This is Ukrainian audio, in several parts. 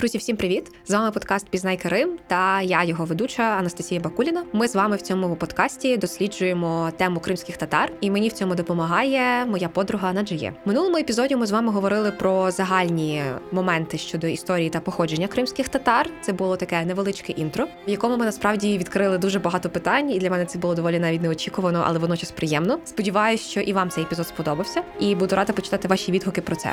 Друзі, всім привіт! З вами подкаст Пізнай Крим та я його ведуча Анастасія Бакуліна. Ми з вами в цьому подкасті досліджуємо тему кримських татар, і мені в цьому допомагає моя подруга Наджиє. Минулому епізоді ми з вами говорили про загальні моменти щодо історії та походження кримських татар. Це було таке невеличке інтро, в якому ми насправді відкрили дуже багато питань, і для мене це було доволі навіть неочікувано, але водночас приємно. Сподіваюсь, що і вам цей епізод сподобався, і буду рада почитати ваші відгуки про це.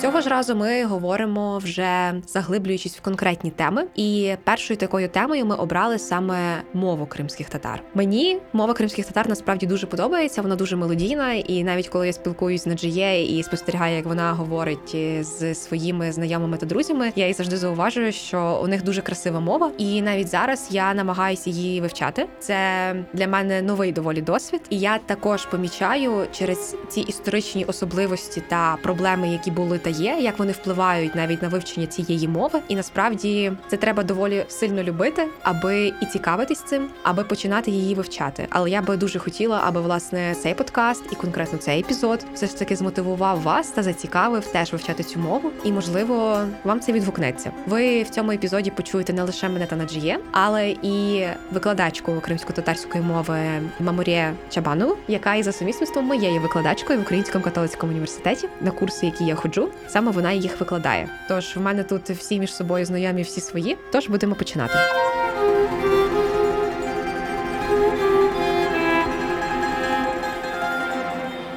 Цього ж разу ми говоримо вже заглиблюючись в конкретні теми. І першою такою темою ми обрали саме мову кримських татар. Мені мова кримських татар насправді дуже подобається. Вона дуже мелодійна, і навіть коли я спілкуюсь з Наджіє і спостерігаю, як вона говорить з своїми знайомими та друзями, я їй завжди зауважую, що у них дуже красива мова, і навіть зараз я намагаюся її вивчати. Це для мене новий доволі досвід, і я також помічаю через ці історичні особливості та проблеми, які були та є, як вони впливають навіть на вивчення цієї мови. І насправді це треба доволі сильно любити, аби і цікавитись цим, аби починати її вивчати. Але я би дуже хотіла, аби власне цей подкаст і конкретно цей епізод все ж таки змотивував вас та зацікавив теж вивчати цю мову. І можливо вам це відгукнеться. Ви в цьому епізоді почуєте не лише мене та Наджіє, але і викладачку кримсько-татарської мови Маморє Чабанову, яка і за сумісництвом моєю викладачкою в Українському католицькому університеті, на курси, які я ходжу, саме вона їх викладає. Тож в мене тут всі між собою знайомі, всі свої. Тож будемо починати.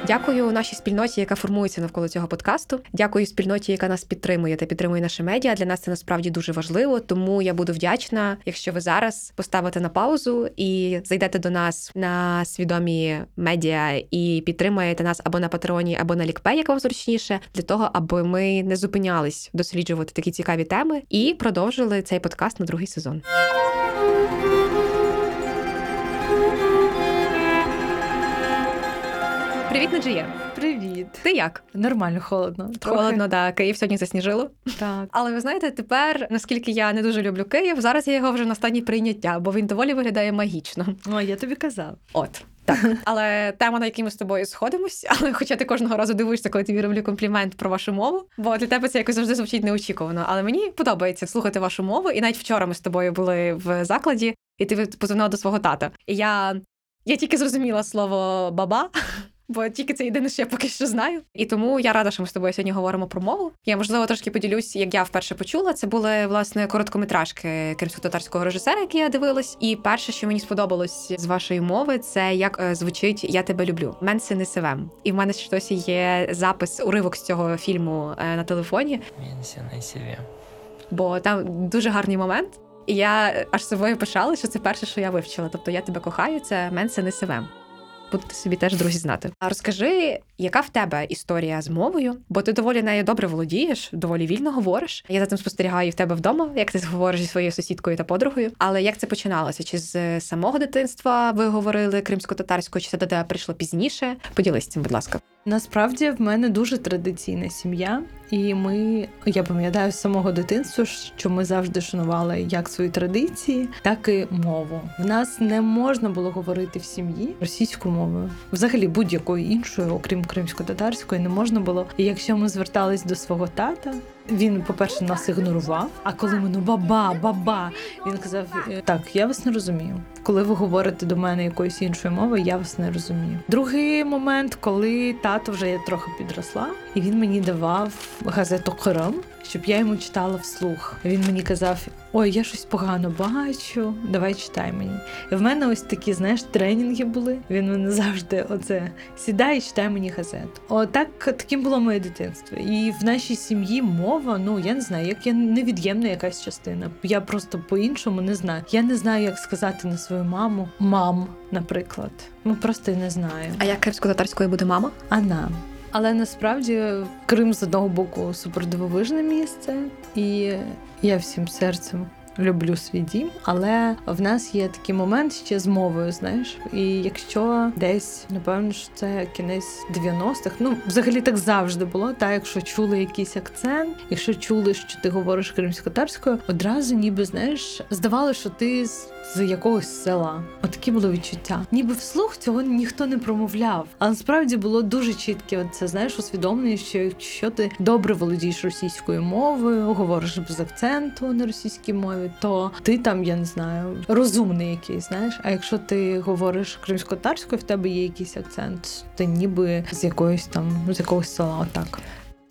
Дякую нашій спільноті, яка формується навколо цього подкасту. Дякую спільноті, яка нас підтримує та підтримує наше медіа. Для нас це насправді дуже важливо. Тому я буду вдячна, якщо ви зараз поставите на паузу і зайдете до нас на свідомі медіа і підтримаєте нас або на патреоні, або на лікпе, як вам зручніше, для того, аби ми не зупинялись досліджувати такі цікаві теми і продовжили цей подкаст на другий сезон. Привіт, Наджія. Привіт. Ти як? Нормально, холодно. Трохи. Холодно, да. Київ сьогодні засніжило. Так. Але ви знаєте, тепер, наскільки я не дуже люблю Київ, зараз я його вже на стані прийняття, бо він доволі виглядає магічно. О, я тобі казав. От. Так, але тема, на якій ми з тобою сходимось, але хоча ти кожного разу дивишся, коли тобі роблю комплімент про вашу мову, бо для тебе це якось завжди звучить неочікувано. Але мені подобається слухати вашу мову. І навіть вчора ми з тобою були в закладі, і ти позвонила до свого тата. І я я тільки зрозуміла слово баба, бо тільки це єдине, що я поки що знаю. І тому я рада, що ми з тобою сьогодні говоримо про мову. Я можливо трошки поділюсь, як я вперше почула. Це були власне короткометражки кримсько-татарського режисера, які я дивилась. І перше, що мені сподобалось з вашої мови, це як е, звучить Я тебе люблю. Менси не сивем. І в мене щось є запис уривок з цього фільму е, на телефоні. Менси не сивем. Бо там дуже гарний момент. І я аж собою пишала, що це перше, що я вивчила. Тобто я тебе кохаю, це менсе не сивем будете собі теж друзі знати. А розкажи, яка в тебе історія з мовою? Бо ти доволі нею добре володієш, доволі вільно говориш. Я за цим спостерігаю в тебе вдома, як ти говориш зі своєю сусідкою та подругою. Але як це починалося? Чи з самого дитинства ви говорили кримсько-татарською, чи це до тебе прийшло пізніше? Поділись цим, будь ласка. Насправді в мене дуже традиційна сім'я, і ми я пам'ятаю з самого дитинства, що ми завжди шанували як свої традиції, так і мову. В нас не можна було говорити в сім'ї російською мовою, взагалі будь-якою іншою, окрім кримсько-татарської, не можна було. І якщо ми звертались до свого тата, він, по-перше, нас ігнорував. А коли ми ну баба, баба, він казав: «Е, Так, я вас не розумію. Коли ви говорите до мене якоюсь іншою мовою, я вас не розумію. Другий момент, коли тато вже я трохи підросла, і він мені давав газету Крим, щоб я йому читала вслух. Він мені казав: Ой, я щось погано бачу, давай читай мені. І в мене ось такі, знаєш, тренінги були. Він мене завжди оце сідай і читай мені газету. Отак таким було моє дитинство. І в нашій сім'ї мова, ну я не знаю, як я невід'ємна якась частина. Я просто по-іншому не знаю. Я не знаю, як сказати на свою маму мам, наприклад. Ну просто не знаю. А як кримсько-татарською буде мама? Ана. Але насправді Крим з одного боку супердивовижне місце, і я всім серцем люблю свій дім, але в нас є такий момент ще з мовою, знаєш. І якщо десь, напевно, що це кінець 90-х, ну взагалі так завжди було. Та якщо чули якийсь акцент, якщо чули, що ти говориш кримсько-татарською, одразу ніби знаєш, здавалося, що ти з, з якогось села. Отакі було відчуття. Ніби вслух цього ніхто не промовляв. Але насправді було дуже чітке. Це знаєш, усвідомлення, що якщо ти добре володієш російською мовою, говориш без акценту на російській мові, то ти там, я не знаю, розумний якийсь, знаєш. А якщо ти говориш кримсько-татарською, в тебе є якийсь акцент, ти ніби з якоїсь там з якогось села, отак.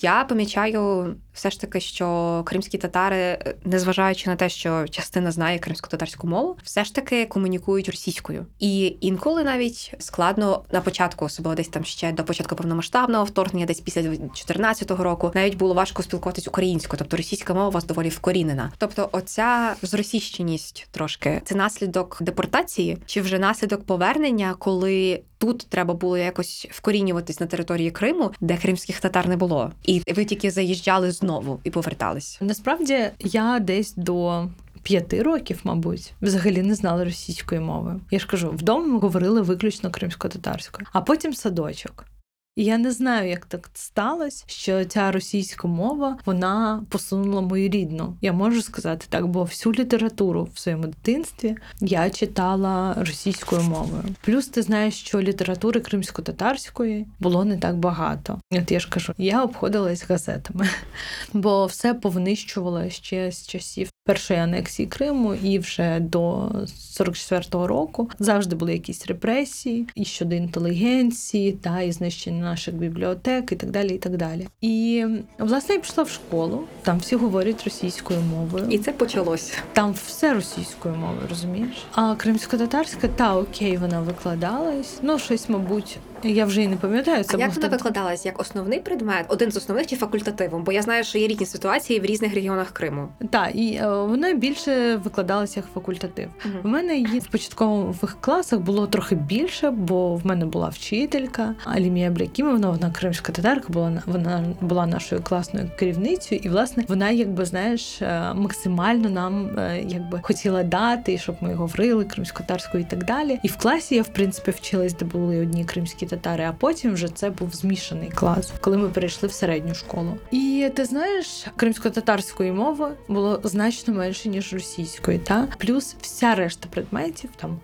Я помічаю все ж таки, що кримські татари, незважаючи на те, що частина знає кримсько-татарську мову, все ж таки комунікують російською. І інколи навіть складно на початку, особливо десь там ще до початку повномасштабного вторгнення, десь після 2014 року, навіть було важко спілкуватись українською, тобто російська мова у вас доволі вкорінена. Тобто, оця зросійщеність трошки це наслідок депортації, чи вже наслідок повернення, коли тут треба було якось вкорінюватись на території Криму, де кримських татар не було, і ви тільки заїжджали знову і повертались. Насправді я десь до. П'яти років, мабуть, взагалі не знала російської мови. Я ж кажу, вдома ми говорили виключно кримсько-татарською, а потім садочок. Я не знаю, як так сталося, що ця російська мова вона посунула мою рідну. Я можу сказати так, бо всю літературу в своєму дитинстві я читала російською мовою. Плюс ти знаєш, що літератури кримсько-татарської було не так багато. От я ж кажу, я обходилась газетами, бо все повнищувало ще з часів першої анексії Криму і вже до 44-го року завжди були якісь репресії і щодо інтелігенції, та і знищення наших бібліотек, і так далі. І так далі. І власне я пішла в школу, там всі говорять російською мовою. І це почалось. Там все російською мовою, розумієш? А кримсько-татарська, та окей, вона викладалась. Ну, щось, мабуть, я вже і не пам'ятаю. Це а як вона так- викладалась як основний предмет, один з основних чи факультативом? Бо я знаю, що є різні ситуації в різних регіонах Криму. Так, і е, вона більше викладалася як факультатив. У мене її в початкових класах було трохи більше, бо в мене була вчителька Алімія Блякімовна, вона кримська татарка, була вона була нашою класною керівницею, і власне вона, якби знаєш, е, максимально нам е, якби хотіла дати, щоб ми говорили кримсько-татарською і так далі. І в класі я в принципі вчилась, де були одні кримські татари, а потім вже це був змішаний клас, коли ми перейшли в середню школу. І ти знаєш, кримсько-татарської мови було значно менше ніж російської, та плюс вся решта предметів там.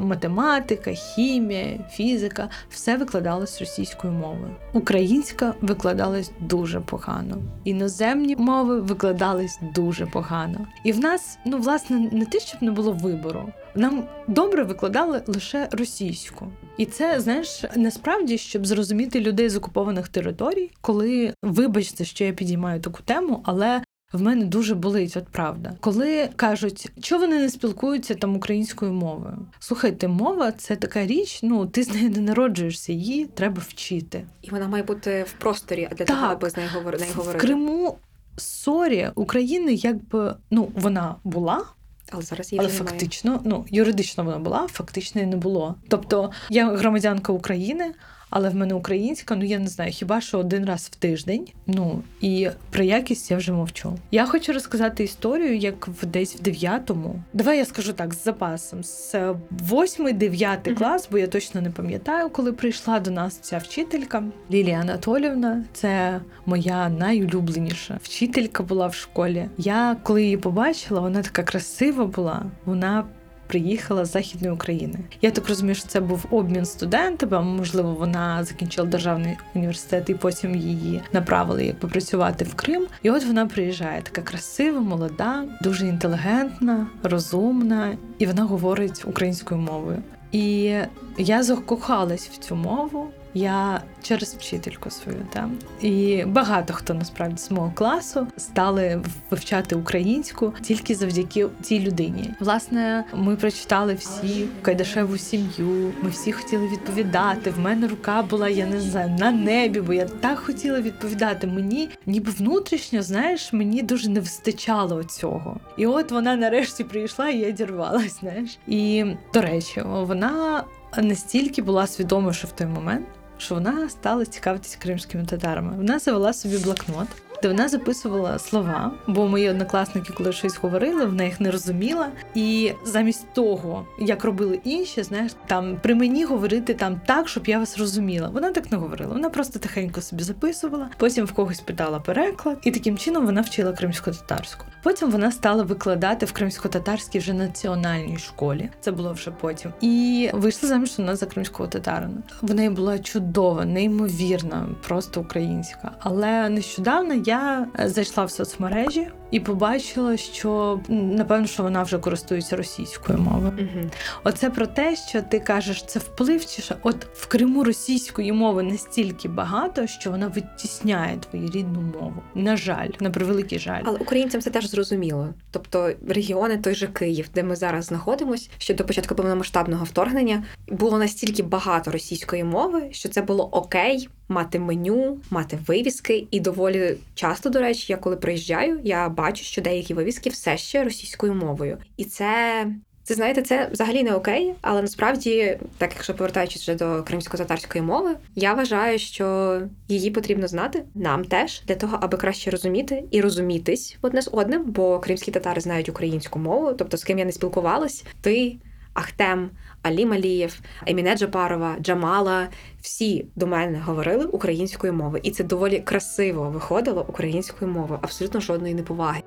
Математика, хімія, фізика все викладалось російською мовою. Українська викладалась дуже погано. Іноземні мови викладались дуже погано. І в нас, ну власне, не те, щоб не було вибору. Нам добре викладали лише російську. І це знаєш насправді, щоб зрозуміти людей з окупованих територій, коли вибачте, що я підіймаю таку тему, але в мене дуже болить, от правда. Коли кажуть, що вони не спілкуються там українською мовою. Слухайте, мова це така річ, ну ти з нею не народжуєшся, її треба вчити. І вона має бути в просторі для Так. того, аби з нею говор- нею В говорити. Криму sorry України, якби ну вона була, Але зараз її але немає. фактично, ну юридично вона була, фактично і не було. Тобто я громадянка України, але в мене українська, ну я не знаю, хіба що один раз в тиждень. Ну і про якість я вже мовчу. Я хочу розказати історію, як в десь в дев'ятому. Давай я скажу так з запасом. З восьмий, дев'ятий клас, бо я точно не пам'ятаю, коли прийшла до нас ця вчителька Лілія Анатолівна. Це моя найулюбленіша вчителька була в школі. Я коли її побачила, вона така красива була. Вона приїхала з Західної України. Я так розумію, що це був обмін студентами, можливо, вона закінчила державний університет і потім її направили якби працювати в Крим. І от вона приїжджає, така красива, молода, дуже інтелігентна, розумна, і вона говорить українською мовою. І я закохалась в цю мову. Я через вчительку свою там. І багато хто насправді з мого класу стали вивчати українську тільки завдяки цій людині. Власне, ми прочитали всі Кайдашеву сім'ю. Ми всі хотіли відповідати. В мене рука була, я не знаю, на небі, бо я так хотіла відповідати. Мені ніби внутрішньо, знаєш, мені дуже не вистачало цього. І от вона нарешті прийшла, і я дірвалась, знаєш. І до речі, вона настільки була свідомою, що в той момент. Що вона стала цікавитись кримськими татарами. Вона завела собі блокнот, де вона записувала слова, бо мої однокласники, коли щось говорили, вона їх не розуміла. І замість того, як робили інші, знаєш, там при мені говорити там так, щоб я вас розуміла. Вона так не говорила. Вона просто тихенько собі записувала, потім в когось питала переклад, і таким чином вона вчила кримсько-татарську. Потім вона стала викладати в кримсько-татарській вже національній школі. Це було вже потім. І вийшла заміж вона за кримського татарина. В неї була чудова, неймовірна, просто українська. Але нещодавно я е, зайшла в соцмережі і побачила, що напевно, що вона вже користується російською мовою. Угу. Оце про те, що ти кажеш, це вплив чи що? От в Криму російської мови настільки багато, що вона витісняє твою рідну мову. На жаль, на превеликий жаль. Але українцям це теж зрозуміло. Тобто регіони, той же Київ, де ми зараз знаходимося, ще до початку повномасштабного вторгнення було настільки багато російської мови, що це було окей мати меню, мати вивіски. І доволі часто, до речі, я коли приїжджаю, я бачу, що деякі вивіски все ще російською мовою, і це. Це знаєте, це взагалі не окей, але насправді, так якщо повертаючись вже до кримсько-татарської мови, я вважаю, що її потрібно знати нам теж для того, аби краще розуміти і розумітись одне з одним, бо кримські татари знають українську мову, тобто з ким я не спілкувалась, ти, Ахтем, Алі Малієв, Еміне Джапарова, Джамала. Всі до мене говорили українською мовою, і це доволі красиво виходило українською мовою, абсолютно жодної неповаги.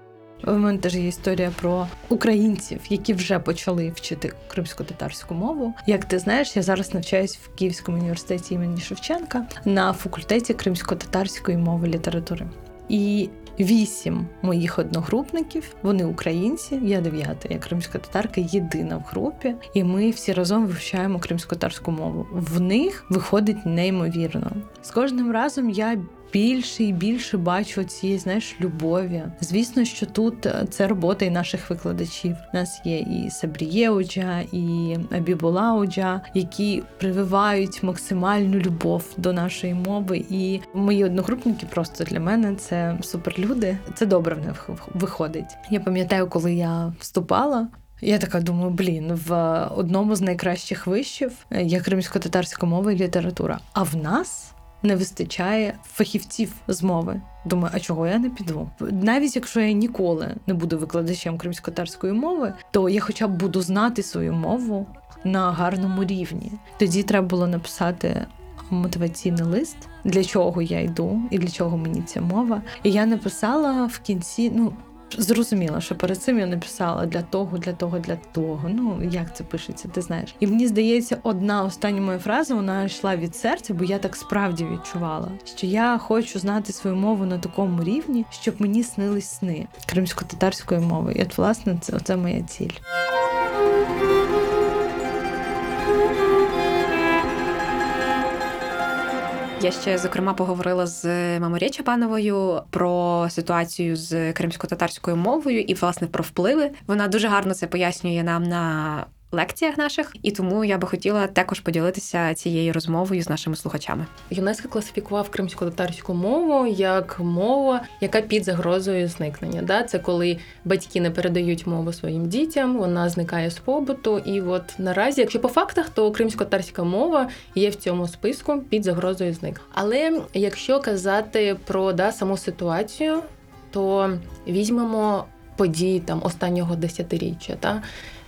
У мене теж є історія про українців, які вже почали вчити кримсько-татарську мову. Як ти знаєш, я зараз навчаюсь в Київському університеті імені Шевченка на факультеті кримсько-татарської мови літератури. І вісім моїх одногрупників, вони українці, я дев'ята, я кримська татарка, єдина в групі, і ми всі разом вивчаємо кримсько-татарську мову. В них виходить неймовірно. З кожним разом я більше і більше бачу цієї знаєш любові. Звісно, що тут е, це робота і наших викладачів. У нас є і Сабріє Оджа, і Абібула Оджа, які прививають максимальну любов до нашої мови. І мої одногрупники просто для мене це суперлюди. Це добре в них виходить. Я пам'ятаю, коли я вступала. Я така думаю, блін, в одному з найкращих вишів е, є кримсько-татарська мова і література. А в нас не вистачає фахівців з мови. Думаю, а чого я не піду? Навіть якщо я ніколи не буду викладачем кримсько-татарської мови, то я хоча б буду знати свою мову на гарному рівні. Тоді треба було написати мотиваційний лист, для чого я йду і для чого мені ця мова. І я написала в кінці, ну. Зрозуміла, що перед цим я написала для того, для того, для того. Ну як це пишеться, ти знаєш. І мені здається, одна остання моя фраза вона йшла від серця, бо я так справді відчувала, що я хочу знати свою мову на такому рівні, щоб мені снились сни кримсько-татарської мови. І от, власне, це оце моя ціль. Я ще зокрема поговорила з Маморє Чапановою про ситуацію з кримсько-татарською мовою і власне про впливи. Вона дуже гарно це пояснює нам на лекціях наших, і тому я би хотіла також поділитися цією розмовою з нашими слухачами. ЮНЕСКО класифікував кримсько-татарську мову як мова, яка під загрозою зникнення. Да? Це коли батьки не передають мову своїм дітям, вона зникає з побуту. І от наразі, якщо по фактах, то кримсько-татарська мова є в цьому списку під загрозою зник. Але якщо казати про да, саму ситуацію, то візьмемо події там останнього десятиріччя. Та?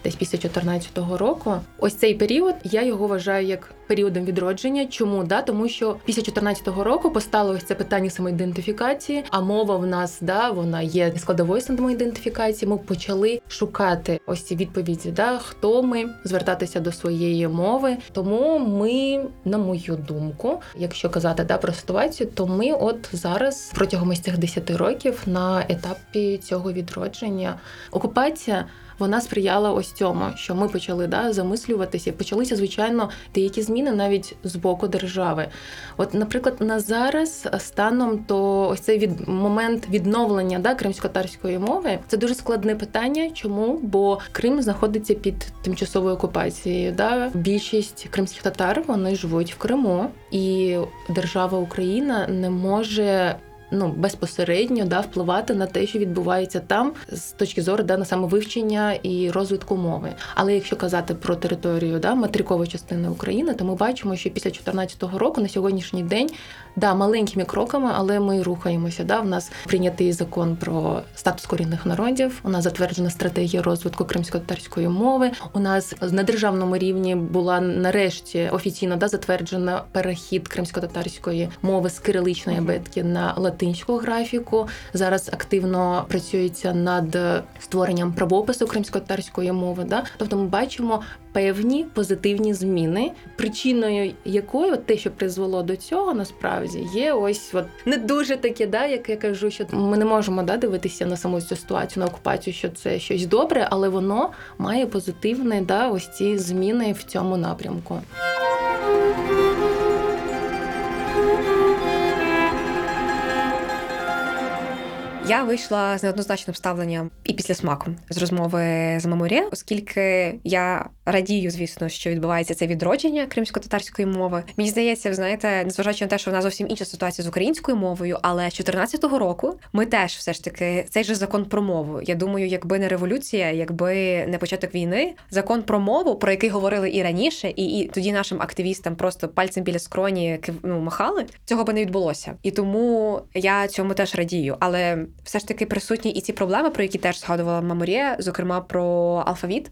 Десь після 2014 року. Ось цей період я його вважаю як періодом відродження. Чому да? Тому що після 2014 року постало ось це питання самоідентифікації, а мова в нас да вона є складовою самоідентифікації. Ми почали шукати ось ці відповіді, да хто ми звертатися до своєї мови. Тому ми, на мою думку, якщо казати да про ситуацію, то ми от зараз протягом ось цих 10 років на етапі цього відродження окупація вона сприяла ось цьому, що ми почали да, замислюватися. Почалися, звичайно, деякі зміни навіть з боку держави. От, наприклад, на зараз станом то ось цей від момент відновлення да, кримсько-татарської мови це дуже складне питання. Чому? Бо Крим знаходиться під тимчасовою окупацією. Да? Більшість кримських татар вони живуть в Криму, і держава Україна не може ну безпосередньо да впливати на те, що відбувається там з точки зору да на саме вивчення і розвитку мови. Але якщо казати про територію да материкової частини України, то ми бачимо, що після 2014 року на сьогоднішній день да маленькими кроками, але ми рухаємося. Да, в нас прийнятий закон про статус корінних народів. У нас затверджена стратегія розвитку кримсько-татарської мови. У нас на державному рівні була нарешті офіційно да затверджена перехід кримсько-татарської мови з кириличної абетки на латинську графіку. Зараз активно працюється над створенням правопису кримсько-татарської мови. Да? Тобто ми бачимо певні позитивні зміни, причиною якої те, що призвело до цього, насправді є ось от не дуже таке, да, як я кажу, що ми не можемо да, дивитися на саму цю ситуацію на окупацію, що це щось добре, але воно має позитивне да, ось ці зміни в цьому напрямку. Я вийшла з неоднозначним ставленням і після смаку з розмови з Маморє, оскільки я радію, звісно, що відбувається це відродження кримсько-татарської мови. Мені здається, ви знаєте, незважаючи на те, що в нас зовсім інша ситуація з українською мовою, але з 14-го року ми теж все ж таки цей же закон про мову. Я думаю, якби не революція, якби не початок війни, закон про мову, про який говорили і раніше, і, і тоді нашим активістам просто пальцем біля скроні ну, махали, цього би не відбулося. І тому я цьому теж радію. Але все ж таки присутні і ці проблеми, про які теж згадувала Маморія, зокрема про алфавіт.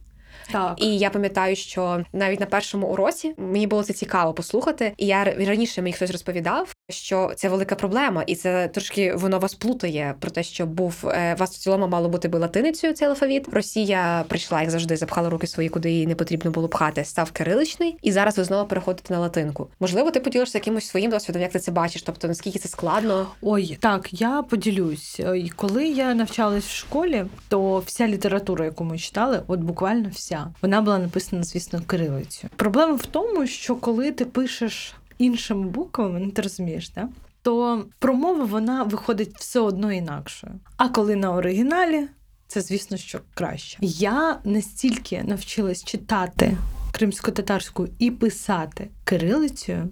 Так. І я пам'ятаю, що навіть на першому уроці мені було це цікаво послухати. І я раніше мені хтось розповідав, що це велика проблема, і це трошки воно вас плутає про те, що був е, вас в цілому мало бути би латиницею цей алфавіт. Росія прийшла, як завжди, запхала руки свої, куди їй не потрібно було пхати, став кириличний, і зараз ви знову переходите на латинку. Можливо, ти поділишся якимось своїм досвідом, як ти це бачиш, тобто наскільки це складно. Ой, так, я поділюсь. Ой, Коли я навчалась в школі, то вся література, яку ми читали, от буквально вся, вона була написана, звісно, кирилицю. Проблема в тому, що коли ти пишеш іншими буквами, ну ти розумієш, да? то промова вона виходить все одно інакшою. А коли на оригіналі, це звісно, що краще. Я настільки навчилась читати кримсько-татарську і писати кирилицею,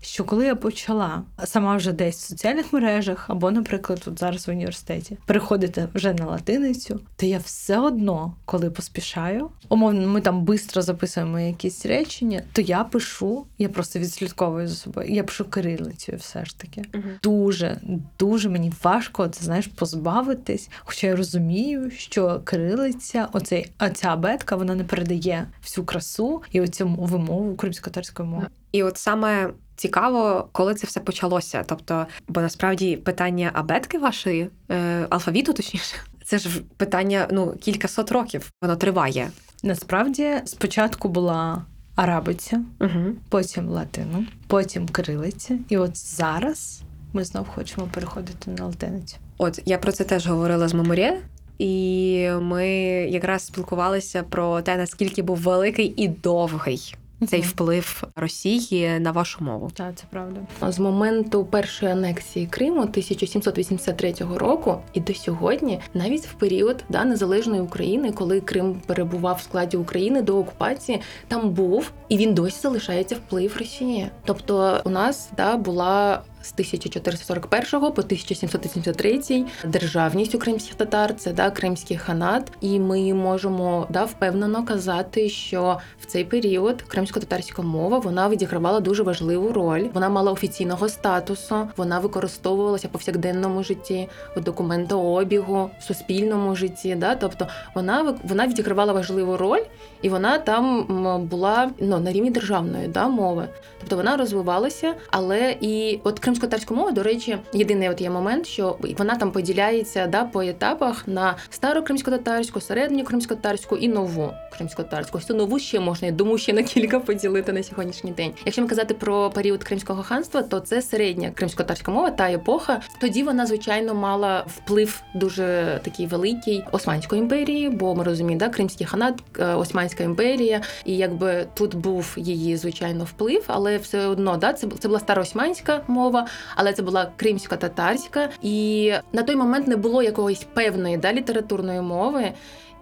що коли я почала сама вже десь в соціальних мережах, або, наприклад, тут зараз в університеті, переходити вже на латиницю, то я все одно, коли поспішаю, умовно, ми там швидко записуємо якісь речення, то я пишу, я просто відслідковую за собою. Я пишу кирилицею, все ж таки. Дуже, дуже мені важко це знаєш позбавитись. Хоча я розумію, що кирилиця, оцей оця абетка, вона не передає всю красу і оцю вимову кримсько-татарської мови. І от саме цікаво, коли це все почалося. Тобто, бо насправді питання абетки вашої, е, алфавіту, точніше, це ж питання ну кількасот років. Воно триває. Насправді спочатку була арабиця, Угу. потім латину, потім кирилиця, і от зараз ми знов хочемо переходити на латиницю. От я про це теж говорила з Маморє, і ми якраз спілкувалися про те, наскільки був великий і довгий цей вплив Росії на вашу мову. Так, це правда. З моменту першої анексії Криму 1783 року і до сьогодні, навіть в період да, незалежної України, коли Крим перебував в складі України до окупації, там був і він досі залишається вплив Росії. Тобто, у нас да була. З 1441 по 1783 державність у кримських татар це да кримський ханат, і ми можемо да впевнено казати, що в цей період кримсько-татарська мова вона відігравала дуже важливу роль. Вона мала офіційного статусу, вона використовувалася в повсякденному житті, у документообігу, в суспільному житті. Да? Тобто вона вона відігравала важливу роль, і вона там була ну, на рівні державної да, мови. Тобто вона розвивалася, але і от кримсько-татарська мова, до речі, єдиний от є момент, що вона там поділяється да, по етапах на стару кримсько-татарську, середню кримсько-татарську і нову кримсько-татарську. Ось цю нову ще можна, я думаю, ще на кілька поділити на сьогоднішній день. Якщо ми казати про період Кримського ханства, то це середня кримсько-татарська мова, та епоха. Тоді вона, звичайно, мала вплив дуже такий великий Османської імперії, бо ми розуміємо, да, Кримський ханат, е, Османська імперія, і якби тут був її звичайно вплив, але все одно да, це, це була староосманська мова, але це була кримсько-татарська, і на той момент не було якоїсь певної да, літературної мови.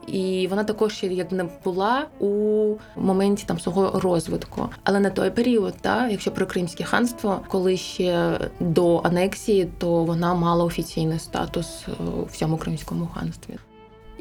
і вона також ще як не була у моменті там свого розвитку. Але на той період, та якщо про Кримське ханство, коли ще до анексії, то вона мала офіційний статус у всьому Кримському ханстві.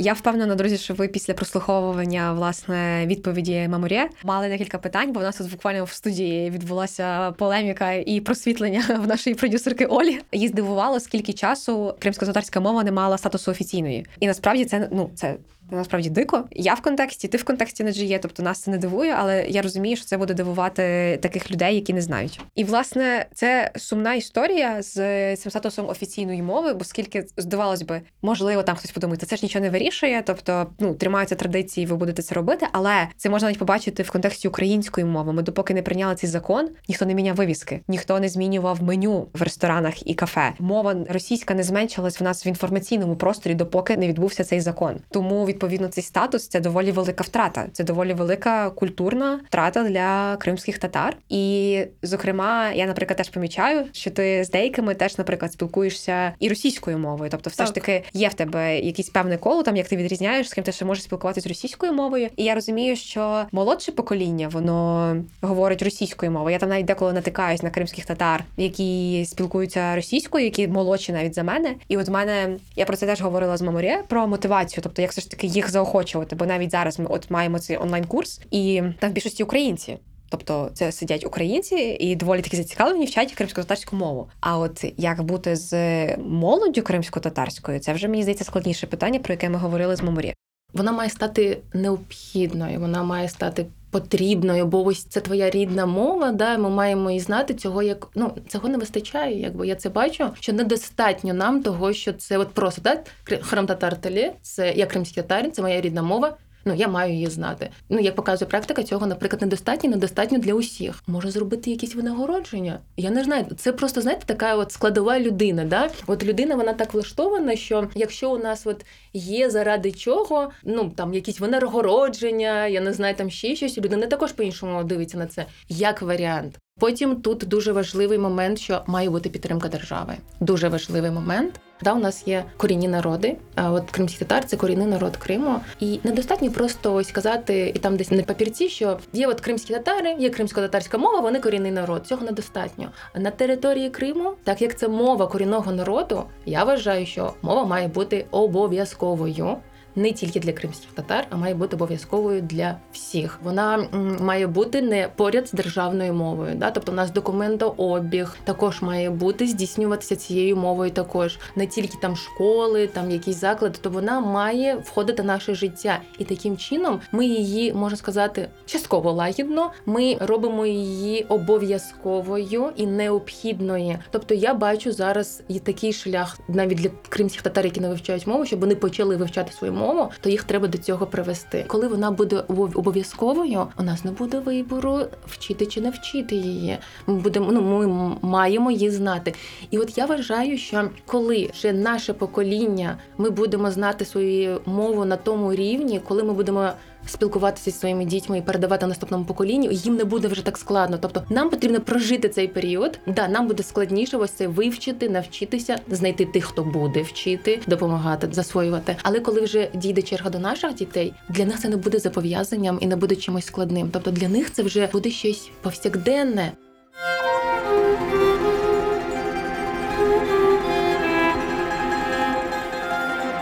Я впевнена, друзі, що ви після прослуховування власне відповіді Мамурє мали декілька питань, бо в нас тут буквально в студії відбулася полеміка і просвітлення в нашої продюсерки Олі. Її здивувало, скільки часу кримсько-татарська мова не мала статусу офіційної, і насправді це ну це. Насправді дико. Я в контексті, ти в контексті не є, тобто нас це не дивує, але я розумію, що це буде дивувати таких людей, які не знають. І власне це сумна історія з цим статусом офіційної мови, бо скільки здавалось би, можливо, там хтось подумає, це ж нічого не вирішує, тобто ну тримаються традиції, ви будете це робити, але це можна навіть побачити в контексті української мови. Ми допоки не прийняли цей закон, ніхто не міняв вивіски, ніхто не змінював меню в ресторанах і кафе. Мова російська не зменшилась в нас в інформаційному просторі, допоки не відбувся цей закон. Тому відповідно цей статус це доволі велика втрата. Це доволі велика культурна втрата для кримських татар. І, зокрема, я, наприклад, теж помічаю, що ти з деякими теж, наприклад, спілкуєшся і російською мовою. Тобто, все Так. ж таки є в тебе якийсь певне коло, там як ти відрізняєш, з ким ти ще можеш спілкуватися російською мовою. І я розумію, що молодше покоління воно говорить російською мовою. Я там навіть деколи натикаюсь на кримських татар, які спілкуються російською, які молодші навіть за мене. І от в мене я про це теж говорила з Маморє про мотивацію, тобто як все ж таки їх заохочувати. Бо навіть зараз ми от маємо цей онлайн-курс, і там в більшості українці. Тобто це сидять українці і доволі таки зацікавлені вчать кримсько-татарську мову. А от як бути з молоддю кримсько-татарською, це вже мені здається складніше питання, про яке ми говорили з Маморі. Вона має стати необхідною, вона має стати потрібною, бо ось це твоя рідна мова. Да, ми маємо і знати цього, як ну цього не вистачає. Якби я це бачу, що недостатньо нам того, що це от просто да, храм татар це я кримський татарин, це моя рідна мова. Ну, я маю її знати. Ну, як показує практика, цього, наприклад, недостатньо, недостатньо для усіх. Може зробити якісь винагородження. Я не знаю. Це просто знаєте, така от складова людина. Да? От людина вона так влаштована, що якщо у нас от є заради чого, ну там якісь винагородження, я не знаю, там ще щось, людина також по-іншому дивиться на це як варіант. Потім тут дуже важливий момент, що має бути підтримка держави. Дуже важливий момент. Да, у нас є корінні народи. А от кримський татар це корінний народ Криму. І недостатньо просто ось сказати і там десь на папірці, що є от кримські татари, є кримсько-татарська мова, вони корінний народ. Цього недостатньо. На території Криму, так як це мова корінного народу, я вважаю, що мова має бути обов'язковою. Не тільки для кримських татар, а має бути обов'язковою для всіх. Вона має бути не поряд з державною мовою. Да? Тобто, у нас документообіг також має бути здійснюватися цією мовою. Також не тільки там школи, там якісь заклади, то вона має входити в наше життя. І таким чином ми її можна сказати частково лагідно. Ми робимо її обов'язковою і необхідною. Тобто, я бачу зараз і такий шлях навіть для кримських татар, які не вивчають мову, щоб вони почали вивчати свою мову, то їх треба до цього привести. Коли вона буде обов'язковою, у нас не буде вибору вчити чи не вчити її. Ми будемо ну ми маємо її знати. І от я вважаю, що коли вже наше покоління ми будемо знати свою мову на тому рівні, коли ми будемо спілкуватися зі своїми дітьми і передавати наступному поколінню, їм не буде вже так складно. Тобто нам потрібно прожити цей період. Да, нам буде складніше ось це вивчити, навчитися, знайти тих, хто буде вчити, допомагати, засвоювати. Але коли вже дійде черга до наших дітей, для них це не буде зобов'язанням і не буде чимось складним. Тобто для них це вже буде щось повсякденне.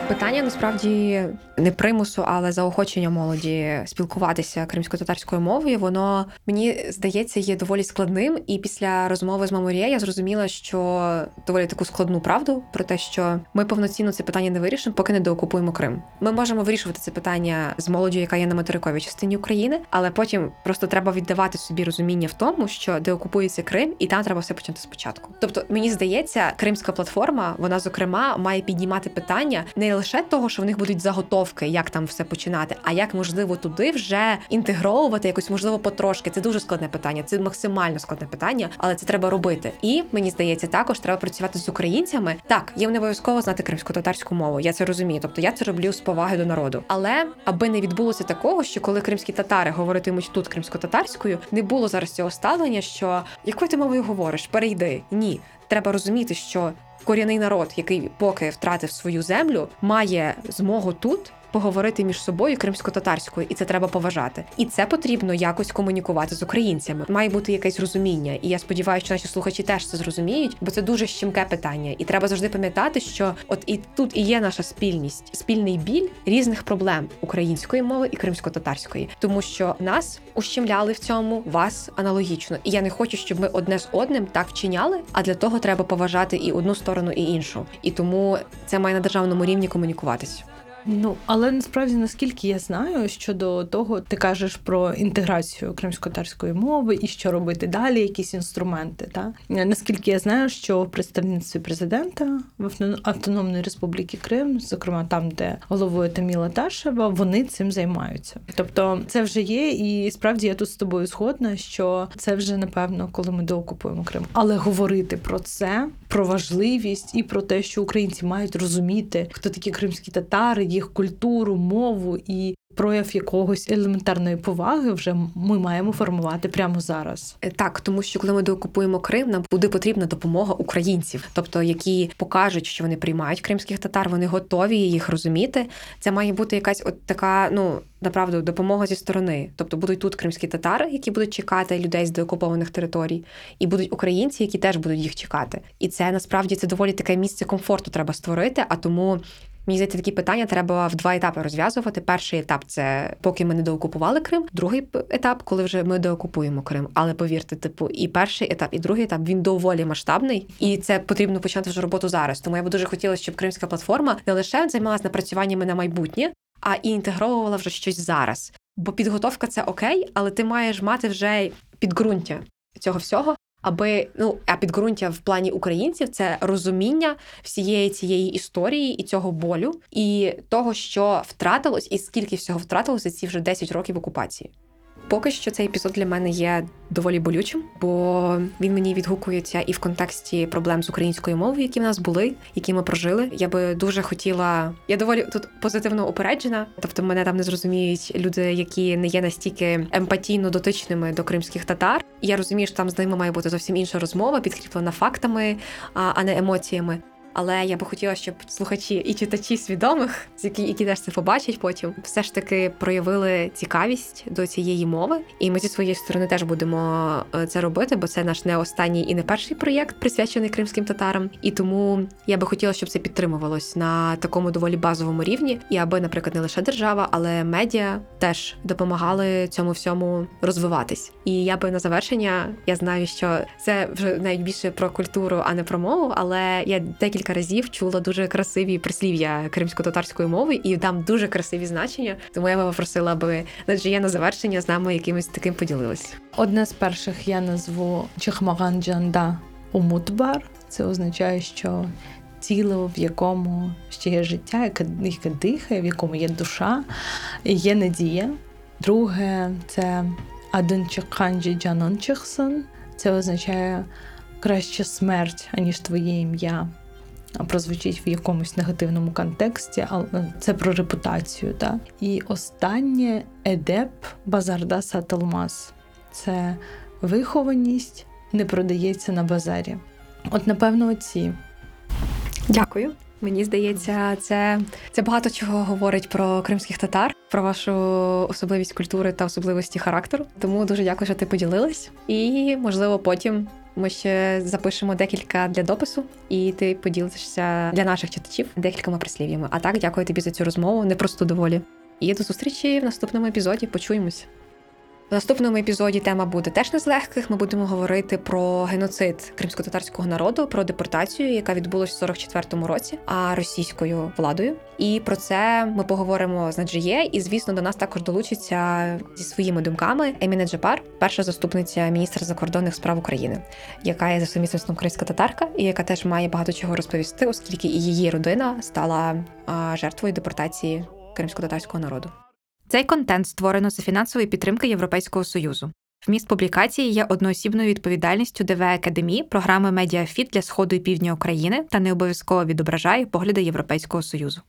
Питання насправді не примусу, але заохочення молоді спілкуватися кримсько-татарською мовою. Воно мені здається є доволі складним. І після розмови з Маморє я зрозуміла, що доволі таку складну правду про те, що ми повноцінно це питання не вирішимо, поки не доокупуємо Крим. Ми можемо вирішувати це питання з молоддю, яка є на материковій частині України, але потім просто треба віддавати собі розуміння в тому, що деокупується Крим, і там треба все почати спочатку. Тобто, мені здається, кримська платформа, вона зокрема має піднімати питання не лише того, що в них будуть заготовки, як там все починати, а як можливо туди вже інтегровувати якось, можливо, потрошки. Це дуже складне питання, це максимально складне питання, але це треба робити. І мені здається, також треба працювати з українцями. Так, їм не обов'язково знати кримсько-татарську мову. Я це розумію. Тобто я це роблю з поваги до народу. Але аби не відбулося такого, що коли кримські татари говоритимуть тут кримсько-татарською, не було зараз цього ставлення, що якою ти мовою говориш, перейди. Ні, треба розуміти, що корінний народ, який поки втратив свою землю, має змогу тут поговорити між собою кримсько-татарською, і це треба поважати. І це потрібно якось комунікувати з українцями. Має бути якесь розуміння. І я сподіваюся, що наші слухачі теж це зрозуміють, бо це дуже щемке питання. І треба завжди пам'ятати, що от і тут і є наша спільність, спільний біль різних проблем української мови і кримсько-татарської, тому що нас ущемляли в цьому, вас аналогічно. І я не хочу, щоб ми одне з одним так вчиняли. А для того треба поважати і одну сторону, і іншу. І тому це має на державному рівні комунікуватись. Ну але насправді, наскільки я знаю, щодо того, ти кажеш про інтеграцію кримсько-татарської мови і що робити далі, якісь інструменти. Та наскільки я знаю, що в представництві президента в Автономної Республіки Крим, зокрема там, де головою Таміла Ташева, вони цим займаються. Тобто, це вже є, і справді я тут з тобою згодна, що це вже напевно, коли ми доокупуємо Крим. Але говорити про це, про важливість і про те, що українці мають розуміти, хто такі кримські татари, їх культуру, мову і прояв якогось елементарної поваги, вже ми маємо формувати прямо зараз. Так, тому що коли ми доокупуємо Крим, нам буде потрібна допомога українців, тобто які покажуть, що вони приймають кримських татар, вони готові їх розуміти. Це має бути якась от така, ну направду, допомога зі сторони. Тобто будуть тут кримські татари, які будуть чекати людей з деокупованих територій, і будуть українці, які теж будуть їх чекати. І це насправді це доволі таке місце комфорту треба створити. А тому. Мені здається, такі питання треба в два етапи розв'язувати. Перший етап це поки ми не доокупували Крим. Другий етап, коли вже ми доокупуємо Крим. Але повірте, типу, і перший етап, і другий етап він доволі масштабний, і це потрібно почати вже роботу зараз. Тому я би дуже хотіла, щоб кримська платформа не лише займалася напрацюваннями на майбутнє, а і інтегровувала вже щось зараз. Бо підготовка це окей, але ти маєш мати вже підґрунтя цього всього. Аби ну а підґрунтя в плані українців це розуміння всієї цієї історії і цього болю, і того, що втратилось, і скільки всього втратилося ці вже 10 років окупації. Поки що цей епізод для мене є доволі болючим, бо він мені відгукується і в контексті проблем з українською мовою, які в нас були, які ми прожили. Я би дуже хотіла. Я доволі тут позитивно упереджена. Тобто, мене там не зрозуміють люди, які не є настільки емпатійно дотичними до кримських татар. Я розумію, що там з ними має бути зовсім інша розмова, підкріплена фактами, а не емоціями. Але я би хотіла, щоб слухачі і читачі свідомих, які, які теж це побачать потім, все ж таки проявили цікавість до цієї мови. І ми зі своєї сторони теж будемо е, це робити, бо це наш не останній і не перший проєкт, присвячений кримським татарам. І тому я би хотіла, щоб це підтримувалось на такому доволі базовому рівні, і аби, наприклад, не лише держава, але медіа теж допомагали цьому всьому розвиватись. І я би на завершення я знаю, що це вже навіть більше про культуру, а не про мову. Але я декілька разів чула дуже красиві прислів'я кримсько-татарської мови, і там дуже красиві значення. Тому я би попросила, аби Наджія на завершення з нами якимось таким поділилась. Одне з перших я назву Чехмаган Джанда Умутбар. Це означає, що тіло, в якому ще є життя, яке, яке дихає, в якому є душа, є надія. Друге це Аденчеканджі Джанончехсон. Це означає краще смерть, аніж твоє ім'я. Прозвучить в якомусь негативному контексті, але це про репутацію. Так? І останнє едеп Базарда Саталмаз це вихованість не продається на базарі. От, напевно, оці. Дякую. Мені здається, це, це багато чого говорить про кримських татар, про вашу особливість культури та особливості характеру. Тому дуже дякую, що ти поділилась. І можливо, потім ми ще запишемо декілька для допису, і ти поділишся для наших читачів декількома прислів'ями. А так, дякую тобі за цю розмову, непросту доволі. І до зустрічі в наступному епізоді. Почуємось. В наступному епізоді тема буде теж не з легких. Ми будемо говорити про геноцид кримсько-татарського народу, про депортацію, яка відбулася в 44-му році, а російською владою. І про це ми поговоримо з Наджіє. І звісно, до нас також долучиться зі своїми думками Еміне Джапар, перша заступниця міністра закордонних справ України, яка є за сумісництвом кримська татарка, і яка теж має багато чого розповісти, оскільки і її родина стала жертвою депортації кримсько-татарського народу. Цей контент створено за фінансової підтримки Європейського союзу. Вміст публікації є одноосібною відповідальністю ДВ Академії програми Медіафіт для сходу і півдня України та не обов'язково відображає погляди Європейського союзу.